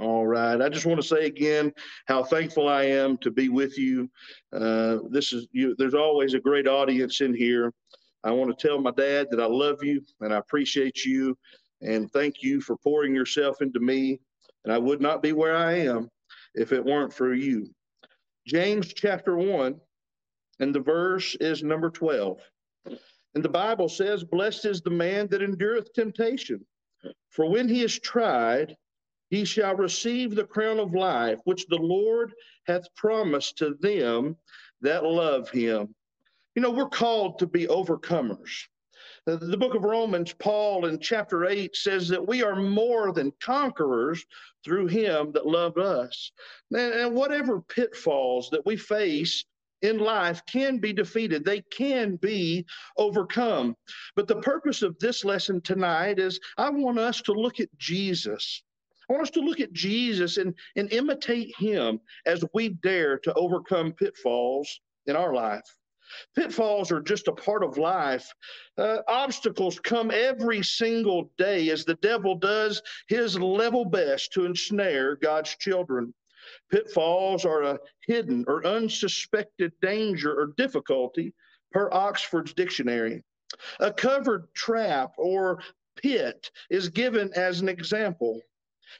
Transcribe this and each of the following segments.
All right. I just want to say again how thankful I am to be with you. Uh, this is you. There's always a great audience in here. I want to tell my dad that I love you and I appreciate you and thank you for pouring yourself into me. And I would not be where I am if it weren't for you. James chapter 1, and the verse is number 12. And the Bible says, Blessed is the man that endureth temptation, for when he is tried, he shall receive the crown of life, which the Lord hath promised to them that love him. You know, we're called to be overcomers. The book of Romans, Paul in chapter 8 says that we are more than conquerors through him that loved us. And whatever pitfalls that we face in life can be defeated, they can be overcome. But the purpose of this lesson tonight is I want us to look at Jesus. I want us to look at Jesus and, and imitate him as we dare to overcome pitfalls in our life. Pitfalls are just a part of life. Uh, obstacles come every single day as the devil does his level best to ensnare God's children. Pitfalls are a hidden or unsuspected danger or difficulty per Oxford's dictionary. A covered trap or pit is given as an example.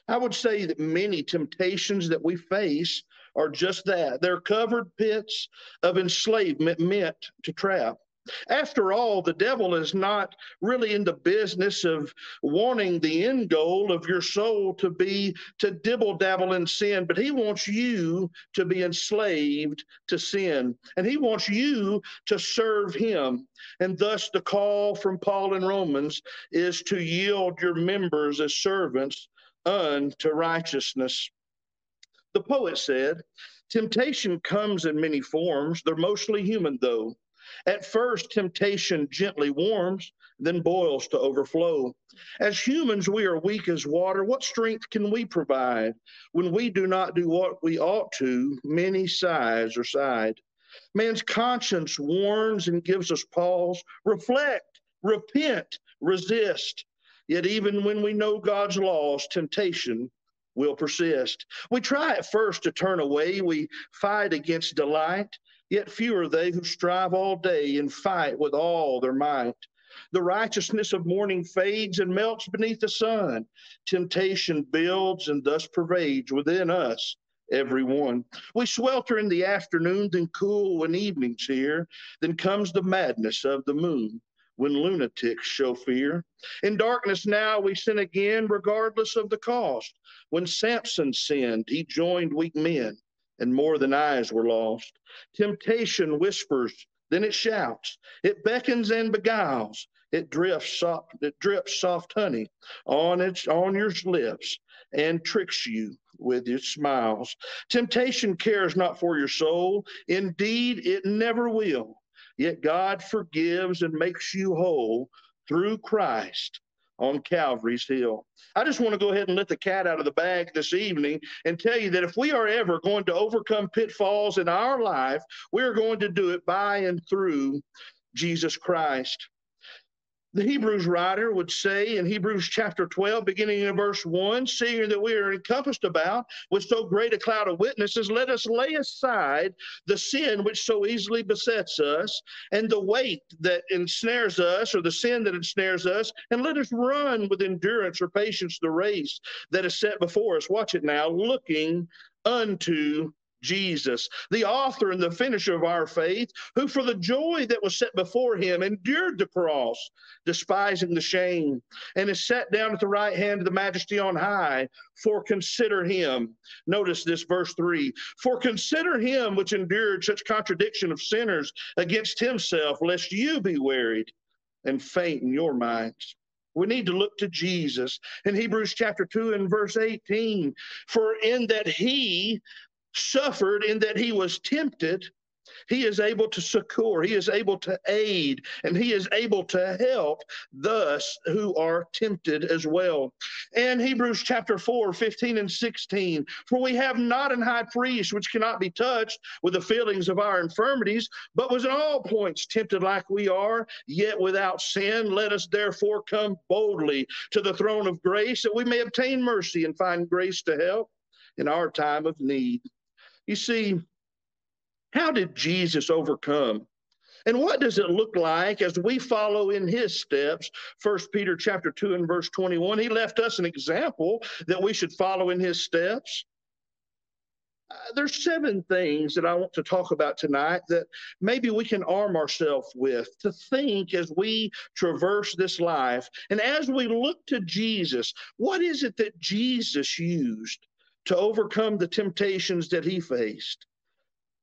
I would say that many temptations that we face are just that. They're covered pits of enslavement meant to trap. After all, the devil is not really in the business of wanting the end goal of your soul to be to dibble dabble in sin, but he wants you to be enslaved to sin. And he wants you to serve him. And thus, the call from Paul in Romans is to yield your members as servants unto righteousness. The poet said, Temptation comes in many forms. They're mostly human, though. At first, temptation gently warms, then boils to overflow. As humans, we are weak as water. What strength can we provide? When we do not do what we ought to, many sighs are sighed. Man's conscience warns and gives us pause. Reflect, repent, resist. Yet, even when we know God's laws, temptation will persist. We try at first to turn away, we fight against delight, yet few are they who strive all day and fight with all their might. The righteousness of morning fades and melts beneath the sun. Temptation builds and thus pervades within us every one. We swelter in the afternoon, then cool when evening's here. Then comes the madness of the moon when lunatics show fear. In darkness now we sin again, regardless of the cost. When Samson sinned, he joined weak men, and more than eyes were lost. Temptation whispers, then it shouts. It beckons and beguiles. It drifts soft, it drips soft honey on its on your lips and tricks you with its smiles. Temptation cares not for your soul. Indeed, it never will. Yet God forgives and makes you whole through Christ on Calvary's Hill. I just want to go ahead and let the cat out of the bag this evening and tell you that if we are ever going to overcome pitfalls in our life, we're going to do it by and through Jesus Christ. The Hebrews writer would say in Hebrews chapter 12, beginning in verse 1, seeing that we are encompassed about with so great a cloud of witnesses, let us lay aside the sin which so easily besets us and the weight that ensnares us, or the sin that ensnares us, and let us run with endurance or patience the race that is set before us. Watch it now, looking unto Jesus, the author and the finisher of our faith, who for the joy that was set before him endured the cross, despising the shame, and is set down at the right hand of the majesty on high. For consider him. Notice this verse 3 For consider him which endured such contradiction of sinners against himself, lest you be wearied and faint in your minds. We need to look to Jesus. In Hebrews chapter 2 and verse 18, for in that he suffered in that he was tempted, He is able to succor, he is able to aid, and he is able to help thus who are tempted as well. And Hebrews chapter 4, 15 and 16, for we have not an high priest which cannot be touched with the feelings of our infirmities, but was in all points tempted like we are, yet without sin. Let us therefore come boldly to the throne of grace that we may obtain mercy and find grace to help in our time of need. You see, how did Jesus overcome? And what does it look like as we follow in his steps? First Peter chapter 2 and verse 21. He left us an example that we should follow in his steps. Uh, there's seven things that I want to talk about tonight that maybe we can arm ourselves with to think as we traverse this life. And as we look to Jesus, what is it that Jesus used to overcome the temptations that he faced?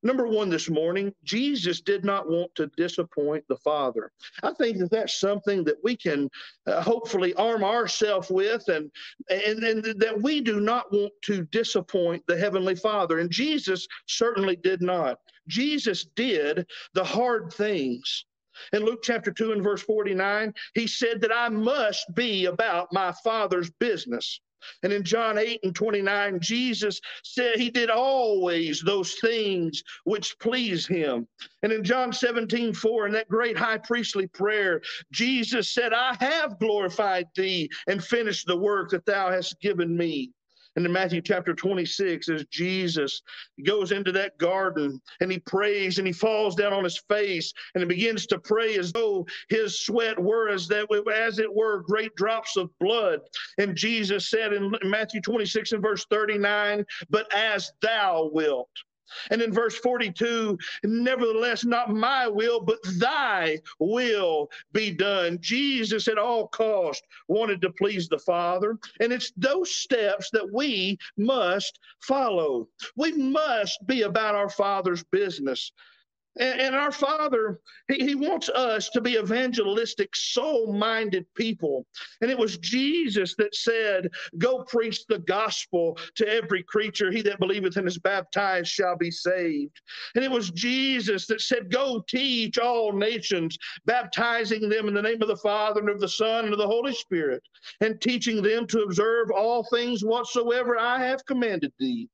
Number one this morning, Jesus did not want to disappoint the Father. I think that that's something that we can uh, hopefully arm ourselves with, and, and, and that we do not want to disappoint the Heavenly Father. And Jesus certainly did not. Jesus did the hard things. In Luke chapter 2 and verse 49, he said that I must be about my Father's business. And in John 8 and 29, Jesus said he did always those things which please him. And in John 17, 4, in that great high priestly prayer, Jesus said, I have glorified thee and finished the work that thou hast given me. And in Matthew chapter 26, as Jesus goes into that garden and he prays and he falls down on his face and he begins to pray as though his sweat were as that as it were great drops of blood. And Jesus said in Matthew 26 and verse 39, but as thou wilt. And in verse 42, nevertheless, not my will, but thy will be done. Jesus, at all cost, wanted to please the Father. And it's those steps that we must follow. We must be about our Father's business. And, and our Father, he, he wants us to be evangelistic, soul minded people. And it was Jesus that said, Go preach the gospel to every creature. He that believeth and is baptized shall be saved. And it was Jesus that said, Go teach all nations, baptizing them in the name of the Father and of the Son and of the Holy Spirit, and teaching them to observe all things whatsoever I have commanded thee.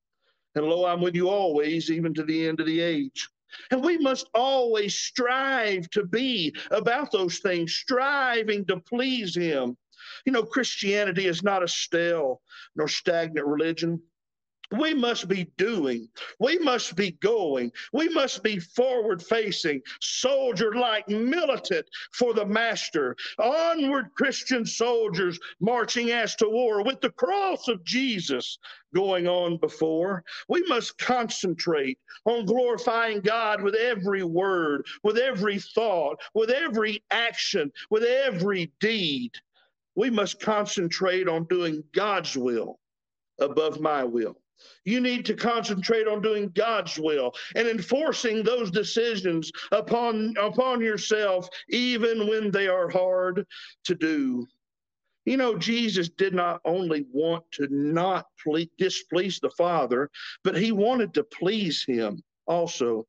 And lo, I'm with you always, even to the end of the age. And we must always strive to be about those things, striving to please Him. You know, Christianity is not a stale nor stagnant religion. We must be doing. We must be going. We must be forward facing, soldier like, militant for the master. Onward, Christian soldiers marching as to war with the cross of Jesus going on before. We must concentrate on glorifying God with every word, with every thought, with every action, with every deed. We must concentrate on doing God's will above my will. You need to concentrate on doing God's will and enforcing those decisions upon, upon yourself, even when they are hard to do. You know, Jesus did not only want to not displease the Father, but he wanted to please him also.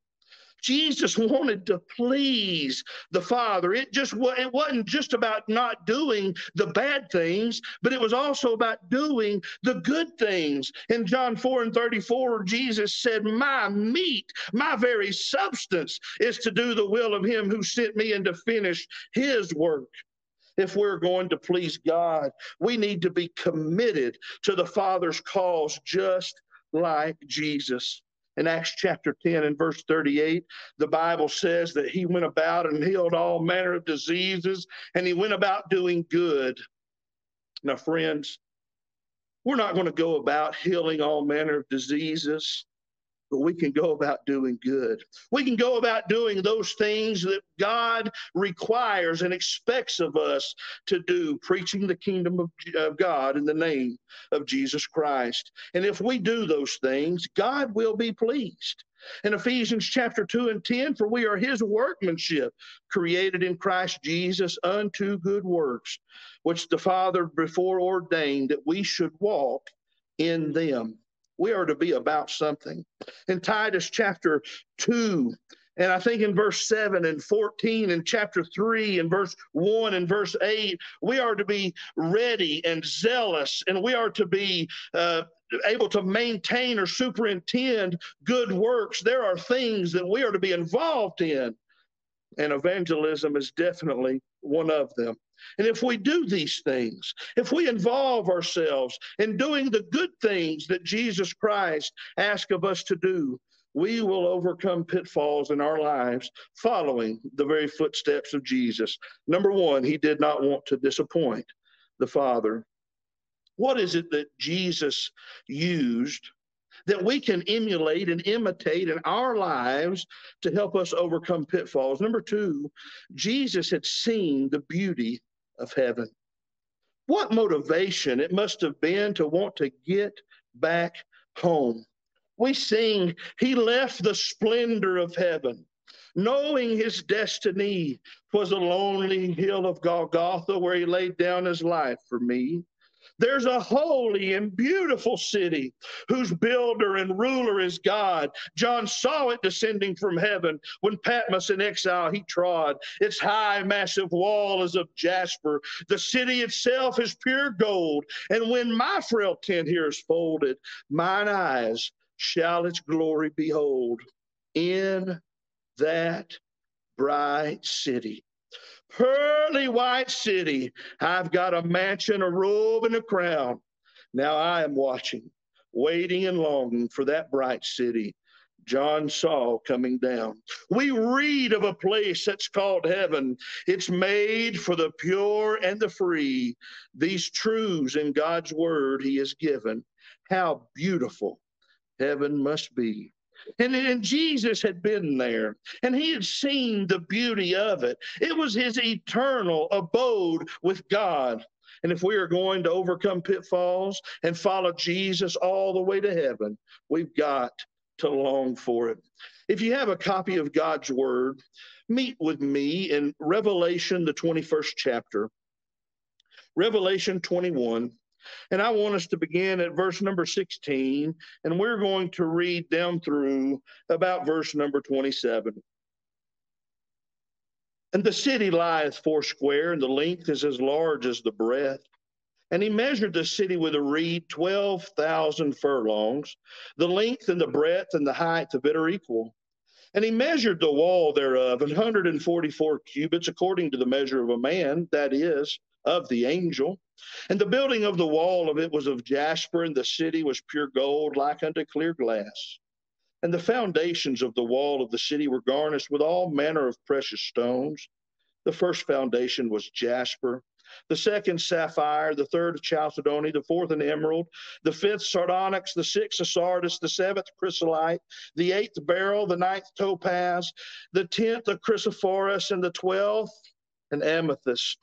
Jesus wanted to please the Father. It just it wasn't just about not doing the bad things, but it was also about doing the good things. In John 4 and 34, Jesus said, My meat, my very substance is to do the will of him who sent me and to finish his work if we're going to please God. We need to be committed to the Father's cause just like Jesus. In Acts chapter 10 and verse 38, the Bible says that he went about and healed all manner of diseases, and he went about doing good. Now, friends, we're not going to go about healing all manner of diseases but we can go about doing good. We can go about doing those things that God requires and expects of us to do, preaching the kingdom of, of God in the name of Jesus Christ. And if we do those things, God will be pleased. In Ephesians chapter 2 and 10, for we are his workmanship, created in Christ Jesus unto good works, which the Father before ordained that we should walk in them. We are to be about something. In Titus chapter 2 And I think in verse 7 and 14 and chapter 3 and verse 1 and verse 8, we are to be ready and zealous, and we are to be uh, able to maintain or superintend good works. There are things that we are to be involved in, and evangelism is definitely one of them. And if we do these things, if we involve ourselves in doing the good things that Jesus Christ asked of us to do, we will overcome pitfalls in our lives following the very footsteps of Jesus. Number one, he did not want to disappoint the Father. What is it that Jesus used that we can emulate and imitate in our lives to help us overcome pitfalls? Number two, Jesus had seen the beauty of heaven. What motivation it must have been to want to get back home we sing, He left the splendor of heaven, knowing his destiny was the lonely hill of Golgotha where he laid down his life for me. There's a holy and beautiful city whose builder and ruler is God. John saw it descending from heaven when Patmos in exile he trod. Its high, massive wall is of jasper. The city itself is pure gold. And when my frail tent here is folded, mine eyes shall its glory behold in that bright city. Pearly white city, I've got a mansion, a robe, and a crown. Now I am watching, waiting and longing for that bright city John saw coming down. We read of a place that's called heaven. It's made for the pure and the free. These truths in God's word he has given. How beautiful heaven must be. And, and Jesus had been there and he had seen the beauty of it. It was his eternal abode with God. And if we are going to overcome pitfalls and follow Jesus all the way to heaven, we've got to long for it. If you have a copy of God's Word, meet with me in Revelation, the 21st chapter. Revelation 21. And I want us to begin at verse number 16, and we're going to read down through about verse number 27. And the city lieth foursquare, and the length is as large as the breadth. And he measured the city with a reed, 12,000 furlongs. The length and the breadth and the height of it are equal. And he measured the wall thereof, 144 cubits, according to the measure of a man, that is, of the angel. And the building of the wall of it was of jasper, and the city was pure gold, like unto clear glass. And the foundations of the wall of the city were garnished with all manner of precious stones. The first foundation was jasper, the second sapphire, the third chalcedony, the fourth an emerald, the fifth sardonyx, the sixth a sardis, the seventh chrysolite, the eighth beryl, the ninth topaz, the tenth a chrysoprase, and the twelfth an amethyst.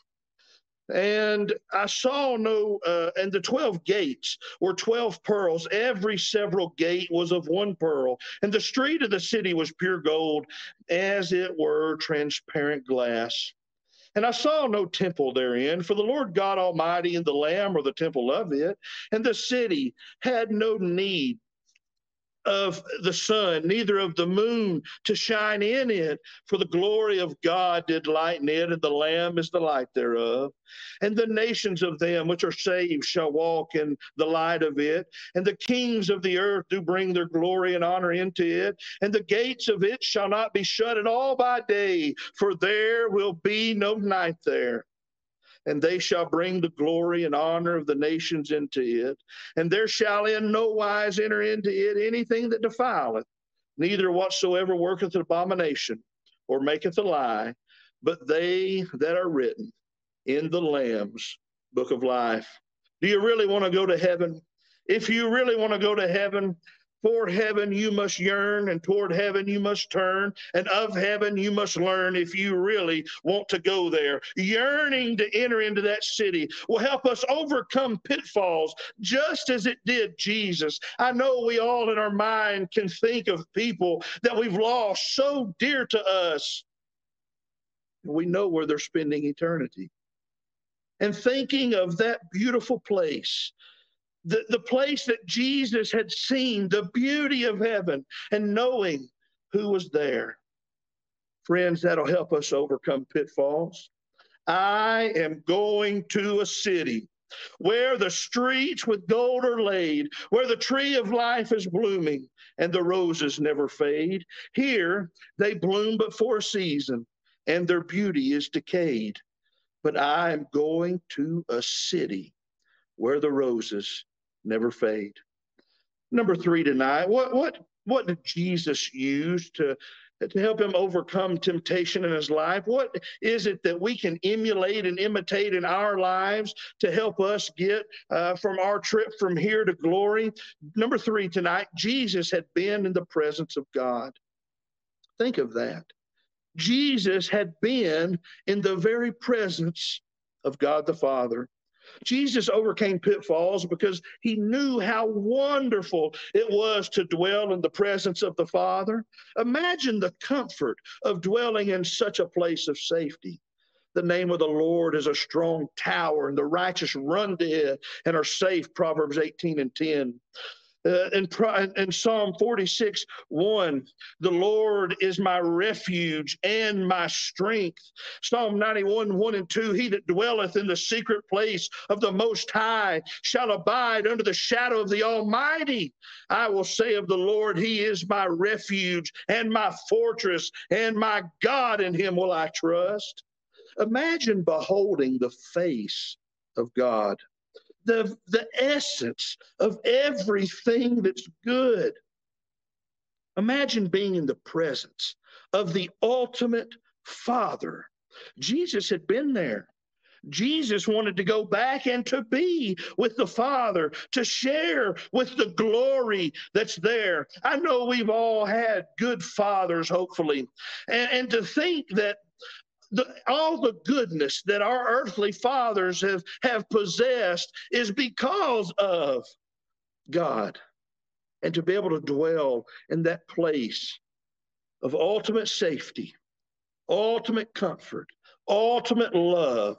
And I saw no, uh, and the 12 gates were 12 pearls. Every several gate was of one pearl. And the street of the city was pure gold, as it were transparent glass. And I saw no temple therein, for the Lord God Almighty and the Lamb are the temple of it. And the city had no need of the sun, neither of the moon to shine in it. For the glory of God did lighten it, and the Lamb is the light thereof. And the nations of them which are saved shall walk in the light of it. And the kings of the earth do bring their glory and honor into it. And the gates of it shall not be shut at all by day, for there will be no night there and they shall bring the glory and honor of the nations into it. And there shall in no wise enter into it anything that defileth, neither whatsoever worketh an abomination or maketh a lie, but they that are written in the Lamb's book of life. Do you really want to go to heaven? If you really want to go to heaven, for heaven you must yearn, and toward heaven you must turn, and of heaven you must learn if you really want to go there. Yearning to enter into that city will help us overcome pitfalls just as it did Jesus. I know we all in our mind can think of people that we've lost so dear to us. and We know where they're spending eternity. And thinking of that beautiful place the, the place that Jesus had seen, the beauty of heaven, and knowing who was there. Friends, that'll help us overcome pitfalls. I am going to a city where the streets with gold are laid, where the tree of life is blooming and the roses never fade. Here they bloom but for a season, and their beauty is decayed. But I am going to a city where the roses never fade. Number three tonight, what what what did Jesus use to to help him overcome temptation in his life? What is it that we can emulate and imitate in our lives to help us get uh, from our trip from here to glory? Number three tonight, Jesus had been in the presence of God. Think of that. Jesus had been in the very presence of God the Father. Jesus overcame pitfalls because he knew how wonderful it was to dwell in the presence of the Father. Imagine the comfort of dwelling in such a place of safety. The name of the Lord is a strong tower, and the righteous run to it and are safe. Proverbs 18 and 10. Uh, in, in Psalm 46, 1, the Lord is my refuge and my strength. Psalm 91, 1 and 2, he that dwelleth in the secret place of the Most High shall abide under the shadow of the Almighty. I will say of the Lord, he is my refuge and my fortress, and my God in him will I trust. Imagine beholding the face of God the, the essence of everything that's good. Imagine being in the presence of the ultimate Father. Jesus had been there. Jesus wanted to go back and to be with the Father, to share with the glory that's there. I know we've all had good fathers, hopefully, and, and to think that the, all the goodness that our earthly fathers have, have possessed is because of God. And to be able to dwell in that place of ultimate safety, ultimate comfort, ultimate love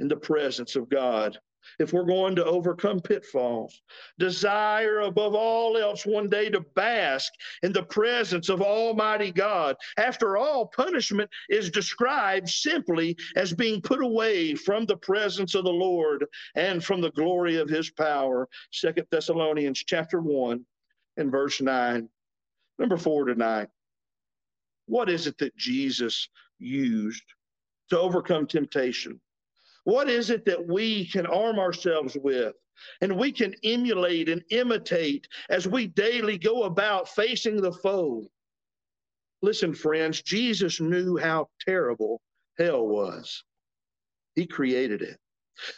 in the presence of God if we're going to overcome pitfalls. Desire above all else one day to bask in the presence of Almighty God. After all, punishment is described simply as being put away from the presence of the Lord and from the glory of his power. Second Thessalonians chapter 1 and verse 9. Number four tonight. What is it that Jesus used to overcome temptation? What is it that we can arm ourselves with? And we can emulate and imitate as we daily go about facing the foe. Listen, friends, Jesus knew how terrible hell was. He created it.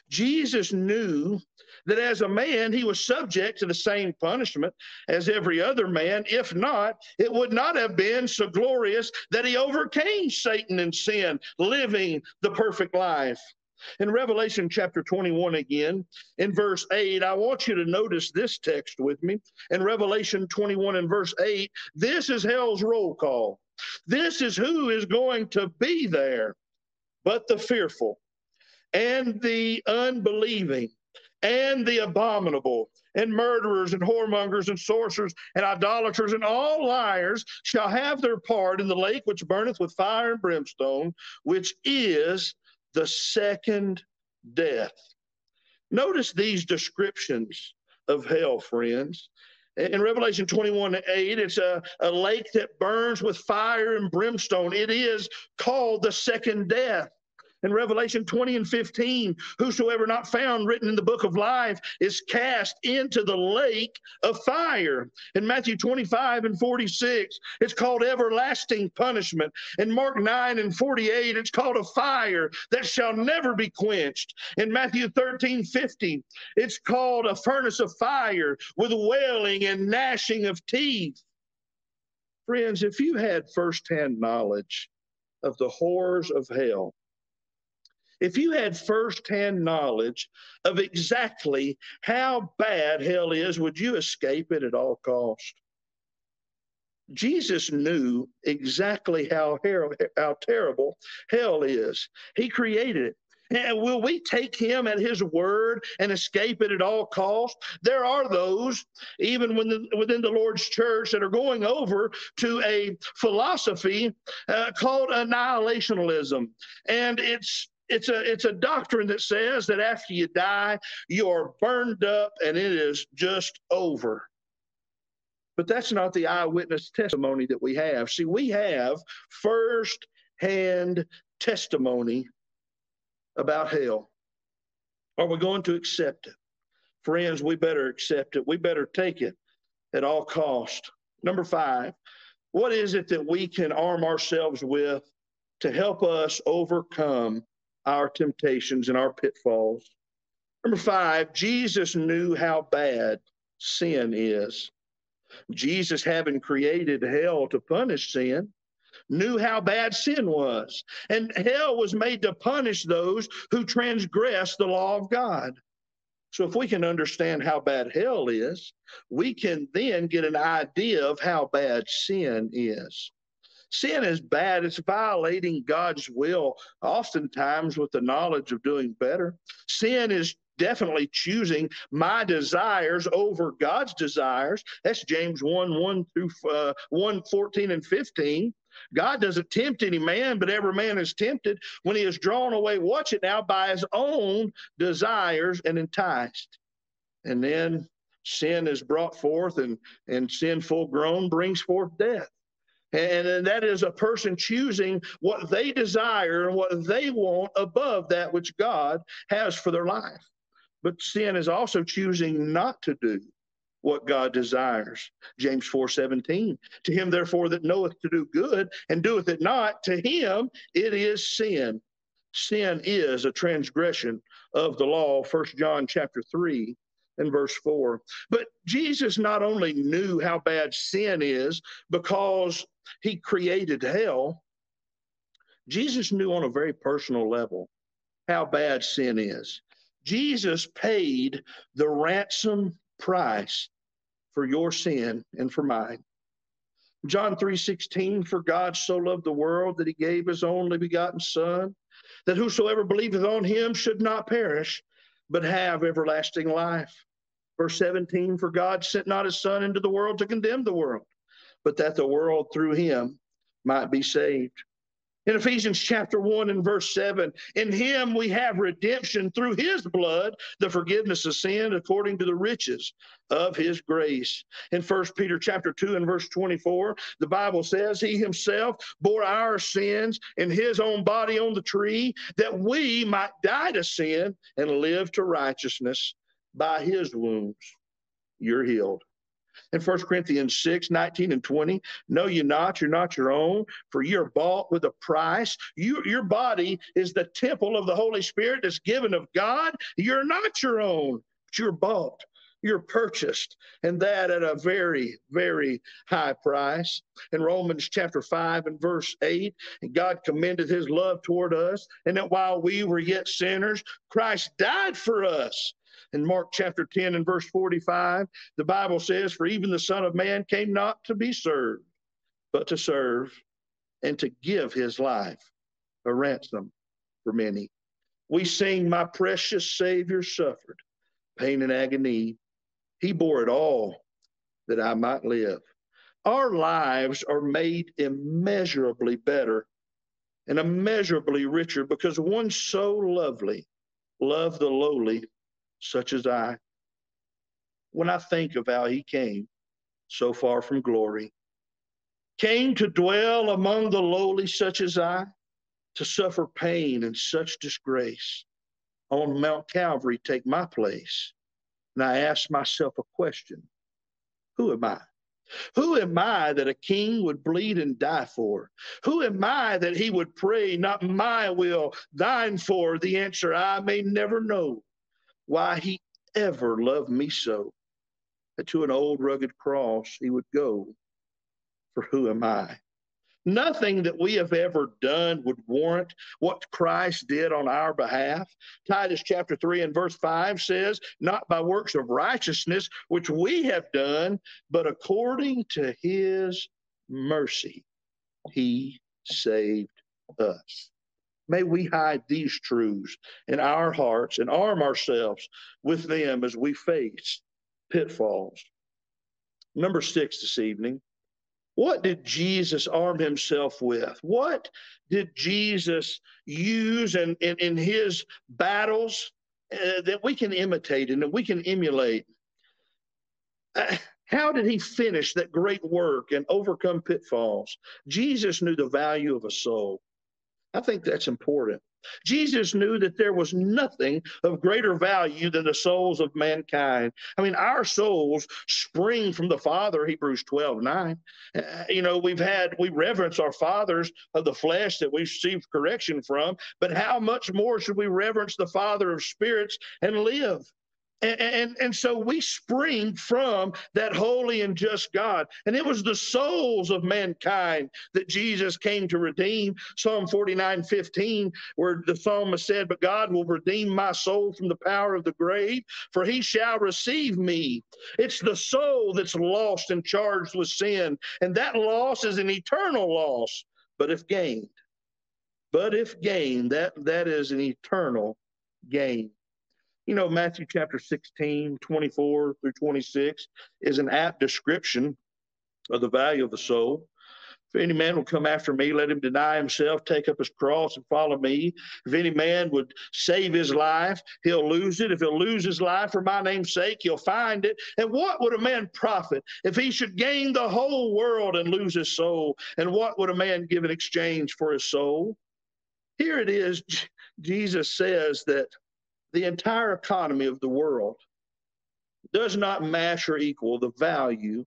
Jesus knew that as a man, he was subject to the same punishment as every other man. If not, it would not have been so glorious that he overcame Satan and sin, living the perfect life. In Revelation chapter 21 again, in verse 8, I want you to notice this text with me. In Revelation 21 and verse 8, this is hell's roll call. This is who is going to be there, but the fearful and the unbelieving and the abominable and murderers and whoremongers and sorcerers and idolaters and all liars shall have their part in the lake which burneth with fire and brimstone, which is the second death. Notice these descriptions of hell, friends. In Revelation 21 8, it's a, a lake that burns with fire and brimstone. It is called the second death in Revelation 20 and 15, whosoever not found written in the book of life is cast into the lake of fire. In Matthew 25 and 46, it's called everlasting punishment. In Mark 9 and 48, it's called a fire that shall never be quenched. In Matthew 13, 50, it's called a furnace of fire with wailing and gnashing of teeth. Friends, if you had firsthand knowledge of the horrors of hell, if you had firsthand knowledge of exactly how bad hell is, would you escape it at all cost? Jesus knew exactly how, how terrible hell is. He created it. And will we take him at his word and escape it at all costs? There are those, even within, within the Lord's church, that are going over to a philosophy uh, called annihilationism. And it's it's a it's a doctrine that says that after you die, you're burned up and it is just over. But that's not the eyewitness testimony that we have. See, we have first hand testimony about hell. Are we going to accept it? Friends, we better accept it. We better take it at all cost. Number five, what is it that we can arm ourselves with to help us overcome our temptations and our pitfalls? Number five, Jesus knew how bad sin is. Jesus, having created hell to punish sin, knew how bad sin was. And hell was made to punish those who transgress the law of God. So if we can understand how bad hell is, we can then get an idea of how bad sin is. Sin is bad. It's violating God's will, oftentimes with the knowledge of doing better. Sin is definitely choosing my desires over God's desires. That's James 1 1 through uh, 1 14 and 15. God doesn't tempt any man, but every man is tempted when he is drawn away, watch it now, by his own desires and enticed. And then sin is brought forth, and, and sin full grown brings forth death. And, that is a person choosing what they desire and what they want above that which God has for their life. But sin is also choosing not to do what God desires. James 4 17. To him, therefore, that knoweth to do good and doeth it not, to him it is sin. Sin is a transgression of the law. First John chapter 3 and verse 4. But Jesus not only knew how bad sin is because he created hell, Jesus knew on a very personal level how bad sin is. Jesus paid the ransom price for your sin and for mine. John 3:16 for God so loved the world that he gave his only begotten son that whosoever believeth on him should not perish but have everlasting life. Verse 17 for God sent not his son into the world to condemn the world but that the world through him might be saved. In Ephesians chapter 1 and verse 7, in him we have redemption through his blood, the forgiveness of sin according to the riches of his grace. In 1 Peter chapter 2 and verse 24, the Bible says he himself bore our sins in his own body on the tree that we might die to sin and live to righteousness. By his wounds you're healed in 1 Corinthians 6, 19 and 20. Know you not, you're not your own, for you're bought with a price. You, your body is the temple of the Holy Spirit that's given of God. You're not your own, but you're bought. You're purchased, and that at a very, very high price. In Romans chapter 5 and verse 8, and God commended his love toward us, and that while we were yet sinners, Christ died for us in Mark chapter 10 and verse 45, the Bible says, For even the Son of Man came not to be served, but to serve and to give his life a ransom for many. We sing, My precious Savior suffered pain and agony. He bore it all that I might live. Our lives are made immeasurably better and immeasurably richer because one so lovely loved the lowly such as I. When I think of how he came so far from glory, came to dwell among the lowly such as I, to suffer pain and such disgrace, on Mount Calvary take my place. And I ask myself a question Who am I? Who am I that a king would bleed and die for? Who am I that he would pray, not my will, thine for? The answer I may never know why he ever loved me so that to an old rugged cross he would go. For who am I? Nothing that we have ever done would warrant what Christ did on our behalf. Titus chapter 3 and verse 5 says, Not by works of righteousness which we have done, but according to his mercy, he saved us. May we hide these truths in our hearts and arm ourselves with them as we face pitfalls. Number six this evening. What did Jesus arm himself with? What did Jesus use in, in, in his battles uh, that we can imitate and that we can emulate? Uh, how did he finish that great work and overcome pitfalls? Jesus knew the value of a soul. I think that's important. Jesus knew that there was nothing of greater value than the souls of mankind. I mean, our souls spring from the Father, Hebrews 12 9. Uh, you know, we've had, we reverence our fathers of the flesh that we received correction from, but how much more should we reverence the Father of spirits and live? And, and, so we spring from that holy and just God. And it was the souls of mankind that Jesus came to redeem. Psalm 49 15, where the psalmist said, But God will redeem my soul from the power of the grave, for he shall receive me. It's the soul that's lost and charged with sin. And that loss is an eternal loss, but if gained. But if gained, that, that is an eternal gain. You know, Matthew chapter 16, 24 through 26 is an apt description of the value of the soul. If any man will come after me, let him deny himself, take up his cross, and follow me. If any man would save his life, he'll lose it. If he'll lose his life for my name's sake, he'll find it. And what would a man profit if he should gain the whole world and lose his soul? And what would a man give in exchange for his soul? Here it is. Jesus says that the entire economy of the world does not match or equal the value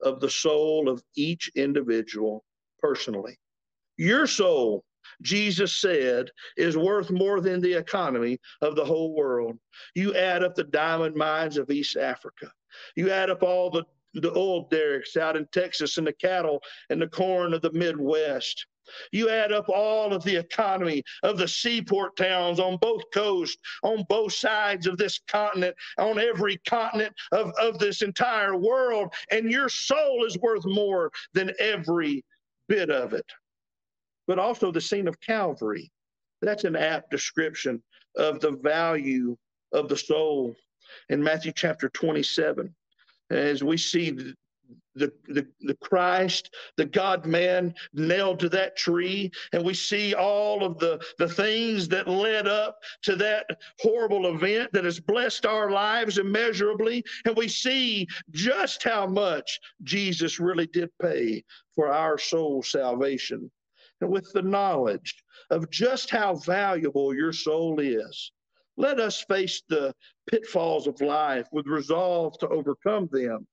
of the soul of each individual personally. Your soul, Jesus said, is worth more than the economy of the whole world. You add up the diamond mines of East Africa, you add up all the, the oil derricks out in Texas and the cattle and the corn of the Midwest. You add up all of the economy of the seaport towns on both coasts, on both sides of this continent, on every continent of, of this entire world, and your soul is worth more than every bit of it. But also the scene of Calvary. That's an apt description of the value of the soul in Matthew chapter 27 as we see the, the, the Christ, the God man nailed to that tree. And we see all of the, the things that led up to that horrible event that has blessed our lives immeasurably. And we see just how much Jesus really did pay for our soul salvation. And with the knowledge of just how valuable your soul is, let us face the pitfalls of life with resolve to overcome them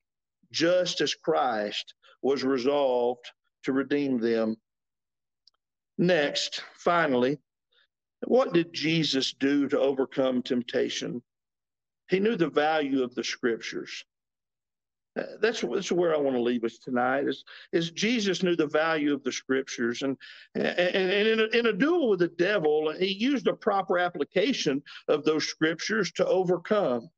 just as Christ was resolved to redeem them. Next, finally, what did Jesus do to overcome temptation? He knew the value of the scriptures. Uh, that's, that's where I want to leave us tonight. Is, is Jesus knew the value of the scriptures, and and, and in, a, in a duel with the devil, he used a proper application of those scriptures to overcome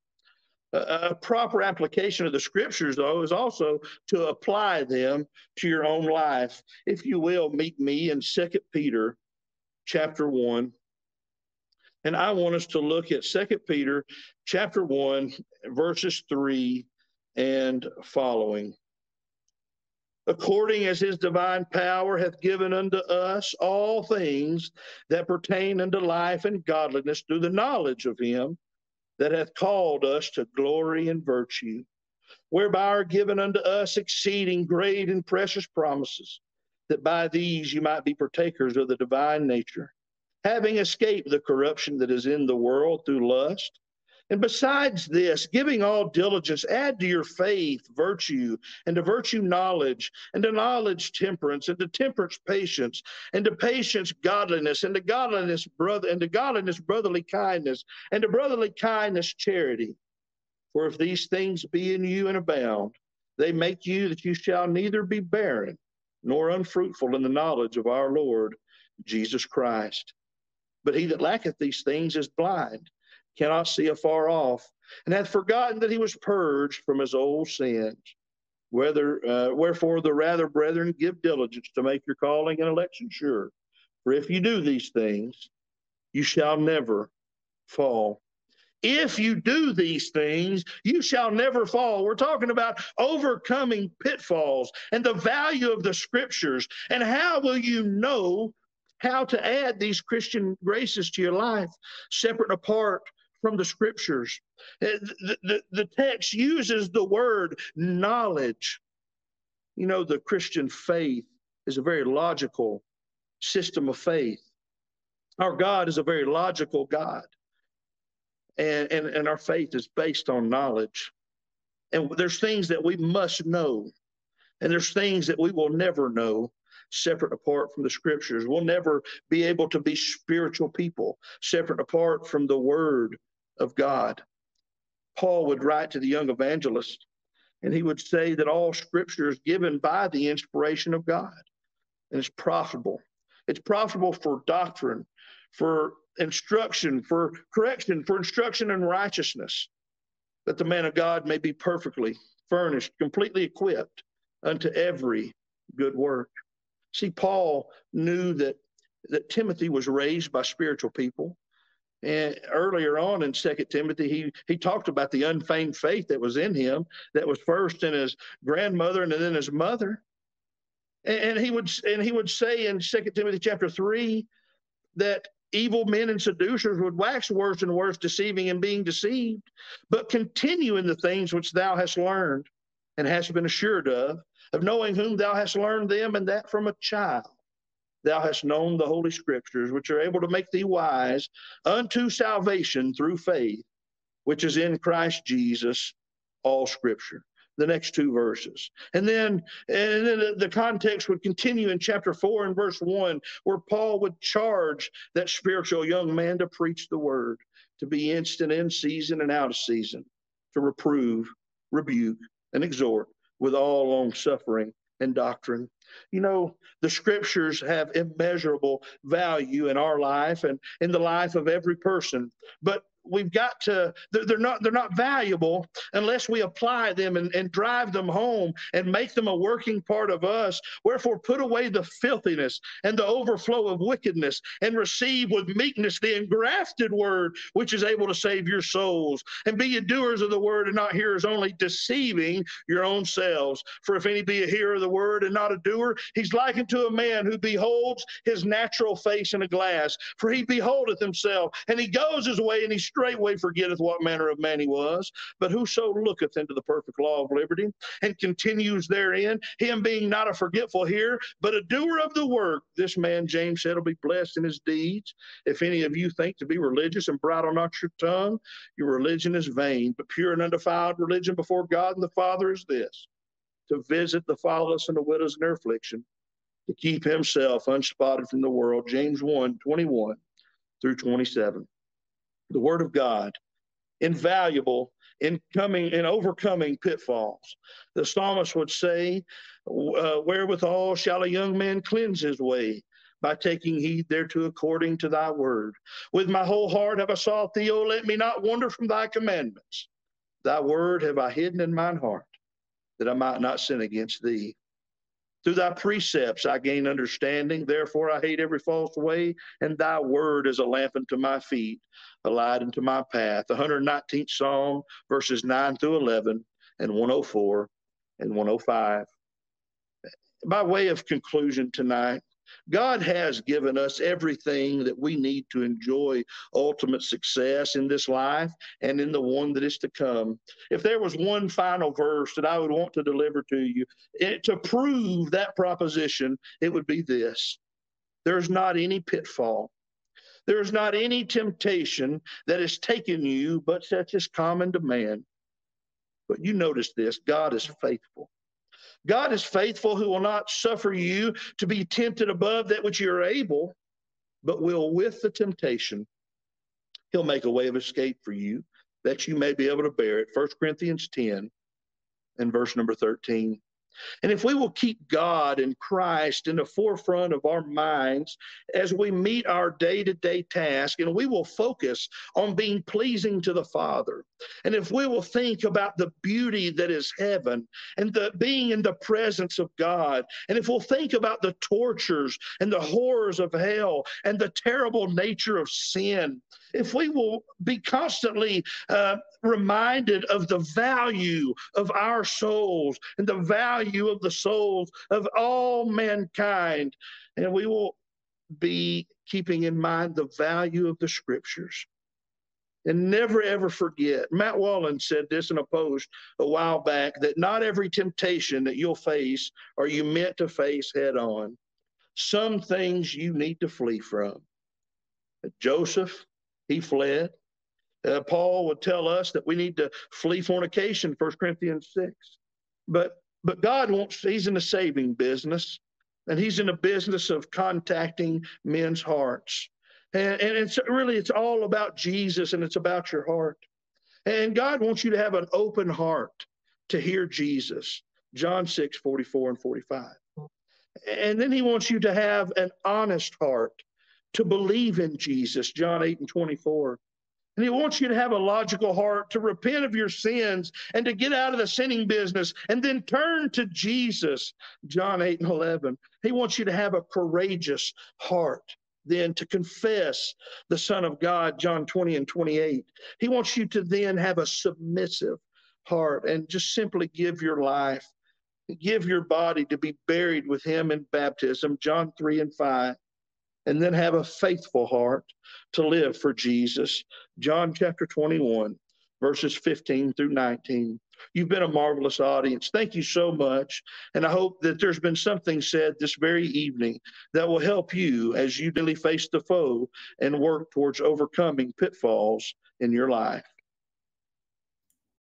a proper application of the scriptures, though, is also to apply them to your own life. If you will, meet me in Second Peter chapter 1. And I want us to look at Second Peter chapter 1, verses 3 and following. According as his divine power hath given unto us all things that pertain unto life and godliness through the knowledge of him that hath called us to glory and virtue, whereby are given unto us exceeding great and precious promises, that by these you might be partakers of the divine nature, having escaped the corruption that is in the world through lust. And besides this, giving all diligence, add to your faith virtue, and to virtue knowledge, and to knowledge temperance, and to temperance patience, and to patience godliness, and to godliness brother, and to godliness brotherly kindness, and to brotherly kindness charity. For if these things be in you and abound, they make you that you shall neither be barren nor unfruitful in the knowledge of our Lord Jesus Christ. But he that lacketh these things is blind cannot see afar off, and hath forgotten that he was purged from his old sins. Whether, uh, wherefore, the rather, brethren, give diligence to make your calling and election sure. For if you do these things, you shall never fall. If you do these things, you shall never fall. We're talking about overcoming pitfalls and the value of the scriptures. And how will you know how to add these Christian graces to your life, separate apart from the scriptures? Uh, the, the, the text uses the word knowledge. You know, the Christian faith is a very logical system of faith. Our God is a very logical God. And, and, and our faith is based on knowledge. And there's things that we must know, and there's things that we will never know separate apart from the scriptures. We'll never be able to be spiritual people separate apart from the word of God. Paul would write to the young evangelist, and he would say that all scripture is given by the inspiration of God and it's profitable. It's profitable for doctrine, for instruction, for correction, for instruction in righteousness, that the man of God may be perfectly furnished, completely equipped unto every good work. See, Paul knew that, that Timothy was raised by spiritual people. And earlier on in Second Timothy, he he talked about the unfeigned faith that was in him, that was first in his grandmother and then his mother. And, and he would and he would say in Second Timothy chapter three that evil men and seducers would wax worse and worse, deceiving and being deceived, but continue in the things which thou hast learned and hast been assured of, of knowing whom thou hast learned them, and that from a child. Thou hast known the holy scriptures, which are able to make thee wise unto salvation through faith, which is in Christ Jesus, all scripture the next two verses. And then, and then the context would continue in chapter four and verse one, where Paul would charge that spiritual young man to preach the word, to be instant in season and out of season, to reprove, rebuke, and exhort with all long suffering and doctrine. You know, the scriptures have immeasurable value in our life and in the life of every person. But we've got to they're not they're not valuable unless we apply them and, and drive them home and make them a working part of us. Wherefore put away the filthiness and the overflow of wickedness and receive with meekness the engrafted word which is able to save your souls. And be ye doers of the word and not hearers only deceiving your own selves. For if any be a hearer of the word and not a doer he's likened to a man who beholds his natural face in a glass. For he beholdeth himself and he goes his way and he straightway forgetteth what manner of man he was. But whoso looketh into the perfect law of liberty and continues therein, him being not a forgetful hearer, but a doer of the work, this man, James said, will be blessed in his deeds. If any of you think to be religious and bridle not your tongue, your religion is vain. But pure and undefiled religion before God and the Father is this to visit the fatherless and the widows in their affliction, to keep himself unspotted from the world. James 1 21 through 27 the Word of God, invaluable in coming in overcoming pitfalls. The psalmist would say, uh, "Wherewithal shall a young man cleanse his way." By taking heed thereto according to thy word. With my whole heart have I sought thee, O let me not wander from thy commandments. Thy word have I hidden in mine heart, that I might not sin against thee. Through thy precepts I gain understanding. Therefore I hate every false way, and thy word is a lamp unto my feet, a light unto my path. The 119th Psalm, verses 9 through 11, and 104 and 105. By way of conclusion tonight, God has given us everything that we need to enjoy ultimate success in this life and in the one that is to come. If there was one final verse that I would want to deliver to you it, to prove that proposition, it would be this there's not any pitfall. There's not any temptation that has taken you but such as common to man. But you notice this God is faithful. God is faithful, who will not suffer you to be tempted above that which you are able, but will with the temptation, he'll make a way of escape for you that you may be able to bear it. 1 Corinthians 10 and verse number 13. And if we will keep God and Christ in the forefront of our minds as we meet our day to day task, and we will focus on being pleasing to the Father, and if we will think about the beauty that is heaven and the being in the presence of God, and if we'll think about the tortures and the horrors of hell and the terrible nature of sin, if we will be constantly uh, reminded of the value of our souls and the value of the souls of all mankind, and we will be keeping in mind the value of the scriptures. And never ever forget. Matt Wallen said this in a post a while back that not every temptation that you'll face are you meant to face head on. Some things you need to flee from. Joseph, he fled. Uh, Paul would tell us that we need to flee fornication, 1 Corinthians 6. But but God wants, He's in the saving business, and He's in the business of contacting men's hearts. And, and it's really it's all about Jesus and it's about your heart. And God wants you to have an open heart to hear Jesus. John 6, 44 and 45. And then he wants you to have an honest heart to believe in Jesus, John 8 and 24. And he wants you to have a logical heart to repent of your sins and to get out of the sinning business and then turn to Jesus, John 8 and 11. He wants you to have a courageous heart then to confess the Son of God, John 20 and 28. He wants you to then have a submissive heart and just simply give your life, give your body to be buried with Him in baptism, John 3 and 5 and then have a faithful heart to live for Jesus. John chapter 21, verses 15 through 19. You've been a marvelous audience. Thank you so much. And I hope that there's been something said this very evening that will help you as you daily face the foe and work towards overcoming pitfalls in your life.